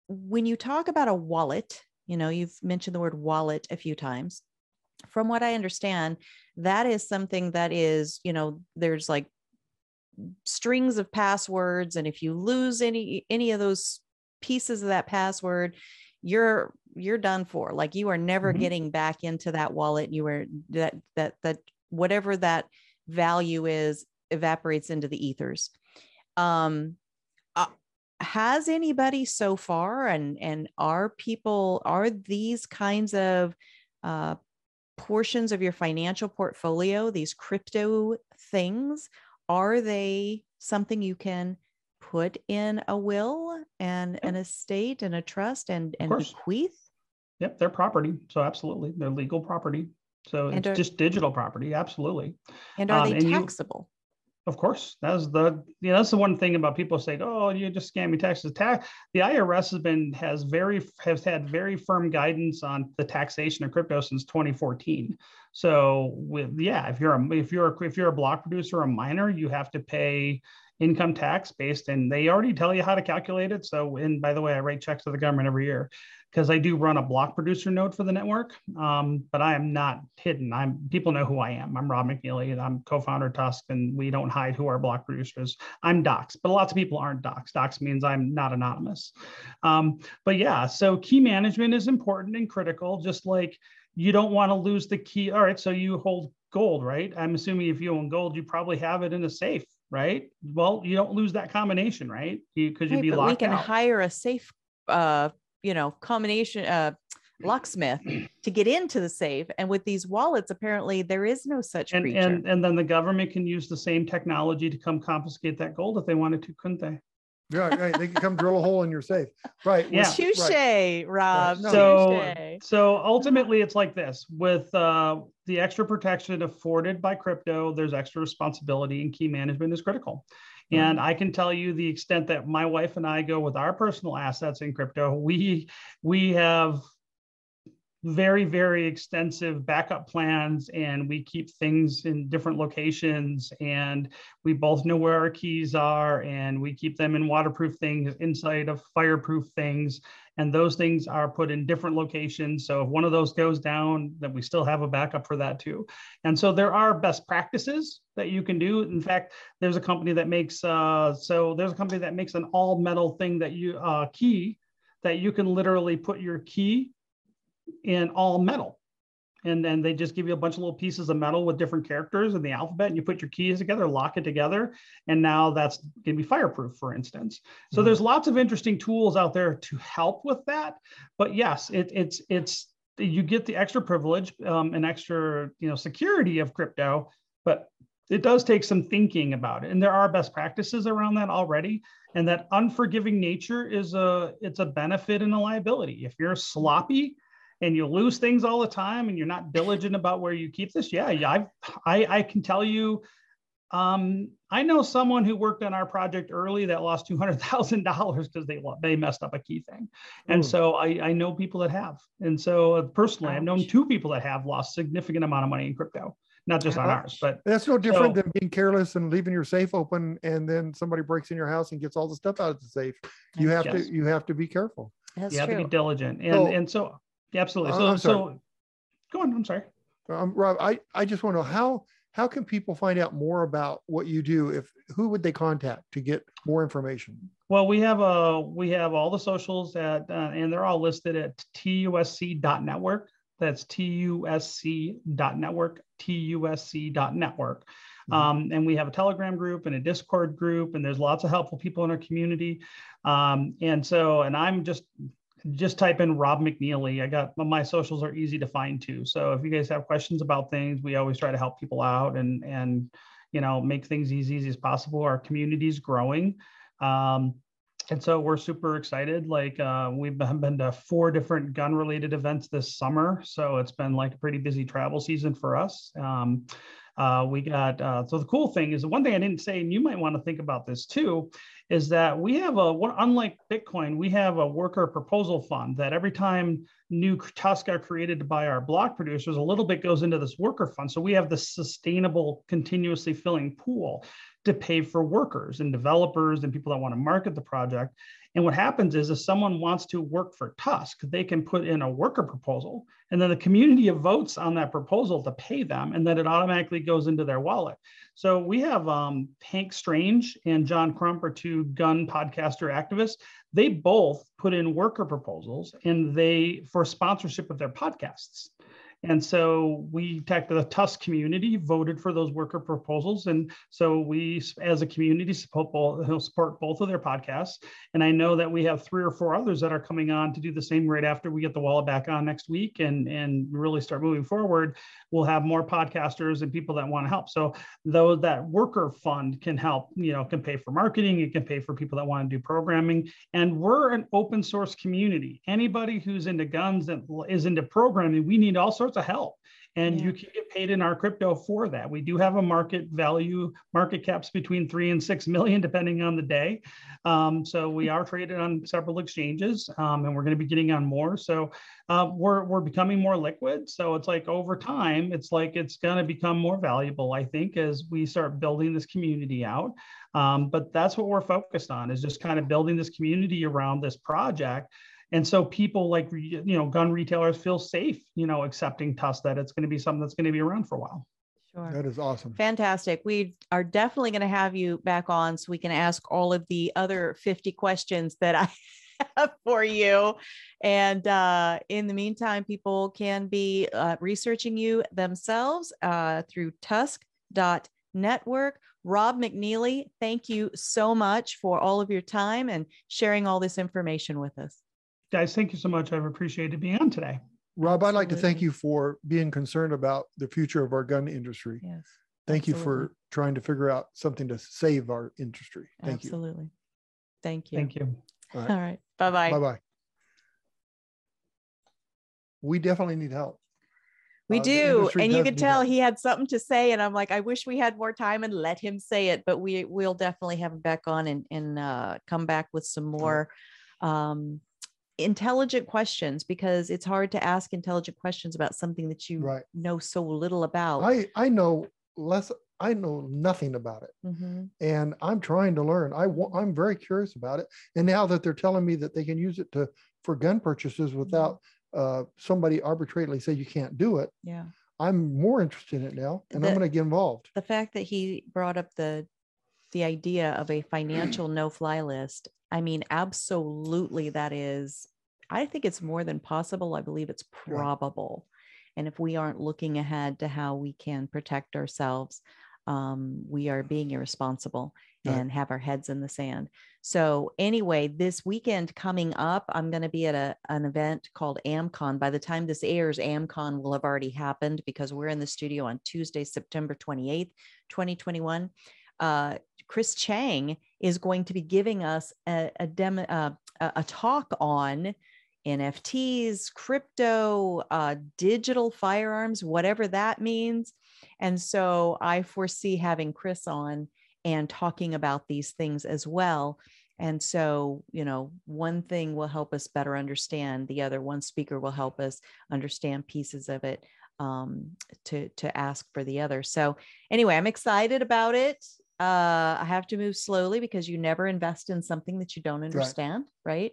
when you talk about a wallet, you know, you've mentioned the word wallet a few times. From what I understand, that is something that is, you know, there's like strings of passwords and if you lose any any of those pieces of that password you're you're done for. Like you are never mm-hmm. getting back into that wallet. You are that that that whatever that value is evaporates into the ethers. Um uh, has anybody so far and and are people are these kinds of uh portions of your financial portfolio these crypto things are they something you can put in a will and yep. an estate and a trust and and bequeath? Yep, they're property. So absolutely, they're legal property. So and it's are, just digital property. Absolutely. And are um, they taxable? Of course, that's the you know that's the one thing about people saying, "Oh, you just scam me taxes." Tax the IRS has been has very has had very firm guidance on the taxation of crypto since 2014. So with yeah, if you're a if you're a, if you're a block producer a miner, you have to pay income tax based and they already tell you how to calculate it. So and by the way i write checks to the government every year because i do run a block producer node for the network. Um, but i am not hidden. I'm people know who i am. I'm rob mcneely. And i'm co-founder of TUSC and we don't hide who our block producer is i'm docs but lots of people aren't docs. Docs means i'm not anonymous. Um, but yeah so key management is important and critical just like you don't want to lose the key all right so you hold gold right? I'm assuming if you own gold you probably have it in a safe right? Well, you don't lose that combination, right? Because you, would be locked. We can out. hire a safe, uh, you know, combination, uh, locksmith to get into the safe. And with these wallets, apparently there is no such and, creature. And and then the government can use the same technology to come confiscate that gold if they wanted to, couldn't they? Yeah, right. They can come drill a hole in your safe. Right. Yeah. Touche, right. Rob. Right. No. So, so ultimately, it's like this with uh, the extra protection afforded by crypto, there's extra responsibility, and key management is critical. And I can tell you the extent that my wife and I go with our personal assets in crypto. We we have very very extensive backup plans and we keep things in different locations and we both know where our keys are and we keep them in waterproof things inside of fireproof things and those things are put in different locations. So if one of those goes down then we still have a backup for that too. And so there are best practices that you can do. In fact there's a company that makes uh, so there's a company that makes an all metal thing that you uh, key that you can literally put your key in all metal. And then they just give you a bunch of little pieces of metal with different characters in the alphabet, and you put your keys together, lock it together, and now that's going to be fireproof, for instance. So mm-hmm. there's lots of interesting tools out there to help with that. But yes, it, it's it's you get the extra privilege um, and extra you know security of crypto, but it does take some thinking about it and there are best practices around that already and that unforgiving nature is a it's a benefit and a liability if you're sloppy and you lose things all the time and you're not diligent about where you keep this, yeah, yeah, I've, I, I can tell you, um, I know someone who worked on our project early that lost two hundred thousand dollars because they they messed up a key thing, and Ooh. so I, I know people that have, and so uh, personally, Ouch. I've known two people that have lost significant amount of money in crypto, not just on ours, but that's no different so, than being careless and leaving your safe open, and then somebody breaks in your house and gets all the stuff out of the safe. You have yes. to you have to be careful. That's you have true. to be diligent, and so, and so yeah, absolutely. So, so go on. I'm sorry. Um, Rob, I, I just want to know how how can people find out more about what you do? If who would they contact to get more information? Well, we have a uh, we have all the socials at uh, and they're all listed at tusc.network. That's tusc.network, tusc.network. Mm-hmm. Um, and we have a Telegram group and a Discord group, and there's lots of helpful people in our community. Um, and so, and I'm just just type in Rob McNeely. I got my socials are easy to find too. So if you guys have questions about things, we always try to help people out and and you know make things as easy as possible. Our community is growing. Um, and so we're super excited. Like uh, we've been to four different gun related events this summer. So it's been like a pretty busy travel season for us. Um, uh, we got uh, so the cool thing is the one thing I didn't say, and you might want to think about this too, is that we have a unlike Bitcoin, we have a worker proposal fund that every time new tasks are created buy our block producers, a little bit goes into this worker fund. So we have this sustainable, continuously filling pool to pay for workers and developers and people that want to market the project. And what happens is if someone wants to work for TUSC, they can put in a worker proposal and then the community votes on that proposal to pay them and then it automatically goes into their wallet. So we have um, Hank Strange and John Crump are two gun podcaster activists. They both put in worker proposals and they for sponsorship of their podcasts. And so we, the TUSC community, voted for those worker proposals. And so we, as a community, support both, support both of their podcasts. And I know that we have three or four others that are coming on to do the same right after we get the wallet back on next week and, and really start moving forward. We'll have more podcasters and people that want to help. So though that worker fund can help, you know, can pay for marketing, it can pay for people that want to do programming. And we're an open source community. Anybody who's into guns and is into programming, we need all sorts sorts of help and yeah. you can get paid in our crypto for that. We do have a market value, market caps between three and six million, depending on the day. Um, so we are traded on several exchanges, um, and we're going to be getting on more. So uh, we're we're becoming more liquid. So it's like over time, it's like it's going to become more valuable. I think as we start building this community out. Um, but that's what we're focused on is just kind of building this community around this project and so people like you know gun retailers feel safe you know accepting TUSC that it's going to be something that's going to be around for a while Sure. That is awesome. Fantastic. We are definitely going to have you back on so we can ask all of the other 50 questions that I have for you. And uh, in the meantime, people can be uh, researching you themselves uh, through tusc.network. Rob McNeely, thank you so much for all of your time and sharing all this information with us guys, thank you so much. I've appreciated being on today. Rob, I'd like to thank you for being concerned about the future of our gun industry. Yes. Thank absolutely. you for trying to figure out something to save our industry. Thank absolutely. you. Absolutely. Thank you. Thank you. All right. All right. Bye bye. Bye bye. We definitely need help. We uh, do. And you could tell help. he had something to say. And I'm like, I wish we had more time and let him say it, but we will definitely have him back on and, and uh, come back with some more um, intelligent questions because it's hard to ask intelligent questions about something that you right. know so little about. I I know less. I know nothing about it, mm-hmm. and I'm trying to learn. I I'm very curious about it, and now that they're telling me that they can use it to for gun purchases without uh, somebody arbitrarily say you can't do it. Yeah, I'm more interested in it now, and the, I'm going to get involved. The fact that he brought up the the idea of a financial no fly list I mean, absolutely, that is, I think it's more than possible. I believe it's probable. And if we aren't looking ahead to how we can protect ourselves, um, we are being irresponsible right. and have our heads in the sand. So, anyway, this weekend coming up, I'm going to be at a, an event called AmCon. By the time this airs, AmCon will have already happened because we're in the studio on Tuesday, September 28th, 2021. Uh, Chris Chang is going to be giving us a, a demo, uh, a talk on NFTs, crypto, uh, digital firearms, whatever that means. And so I foresee having Chris on and talking about these things as well. And so, you know, one thing will help us better understand the other. One speaker will help us understand pieces of it um, to to ask for the other. So, anyway, I'm excited about it uh, I have to move slowly because you never invest in something that you don't understand, right?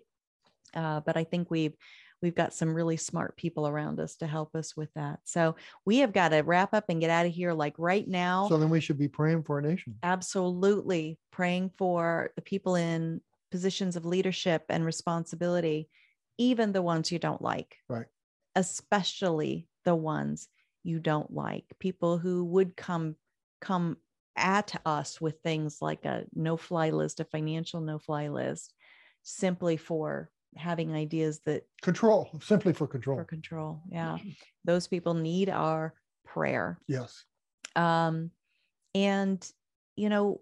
right? Uh, but I think we've we've got some really smart people around us to help us with that. So we have got to wrap up and get out of here like right now. So then we should be praying for our nation. Absolutely, praying for the people in positions of leadership and responsibility, even the ones you don't like. Right. Especially the ones you don't like. People who would come come at us with things like a no fly list, a financial no fly list, simply for having ideas that control, simply for control. For control. Yeah. Those people need our prayer. Yes. Um, and, you know,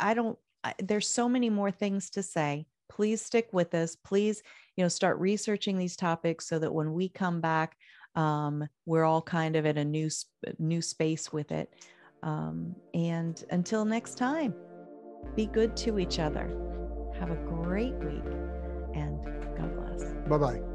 I don't, I, there's so many more things to say. please stick with us. Please, you know, start researching these topics so that when we come back, um, we're all kind of in a new new space with it. Um, and until next time, be good to each other. Have a great week, and God bless. Bye bye.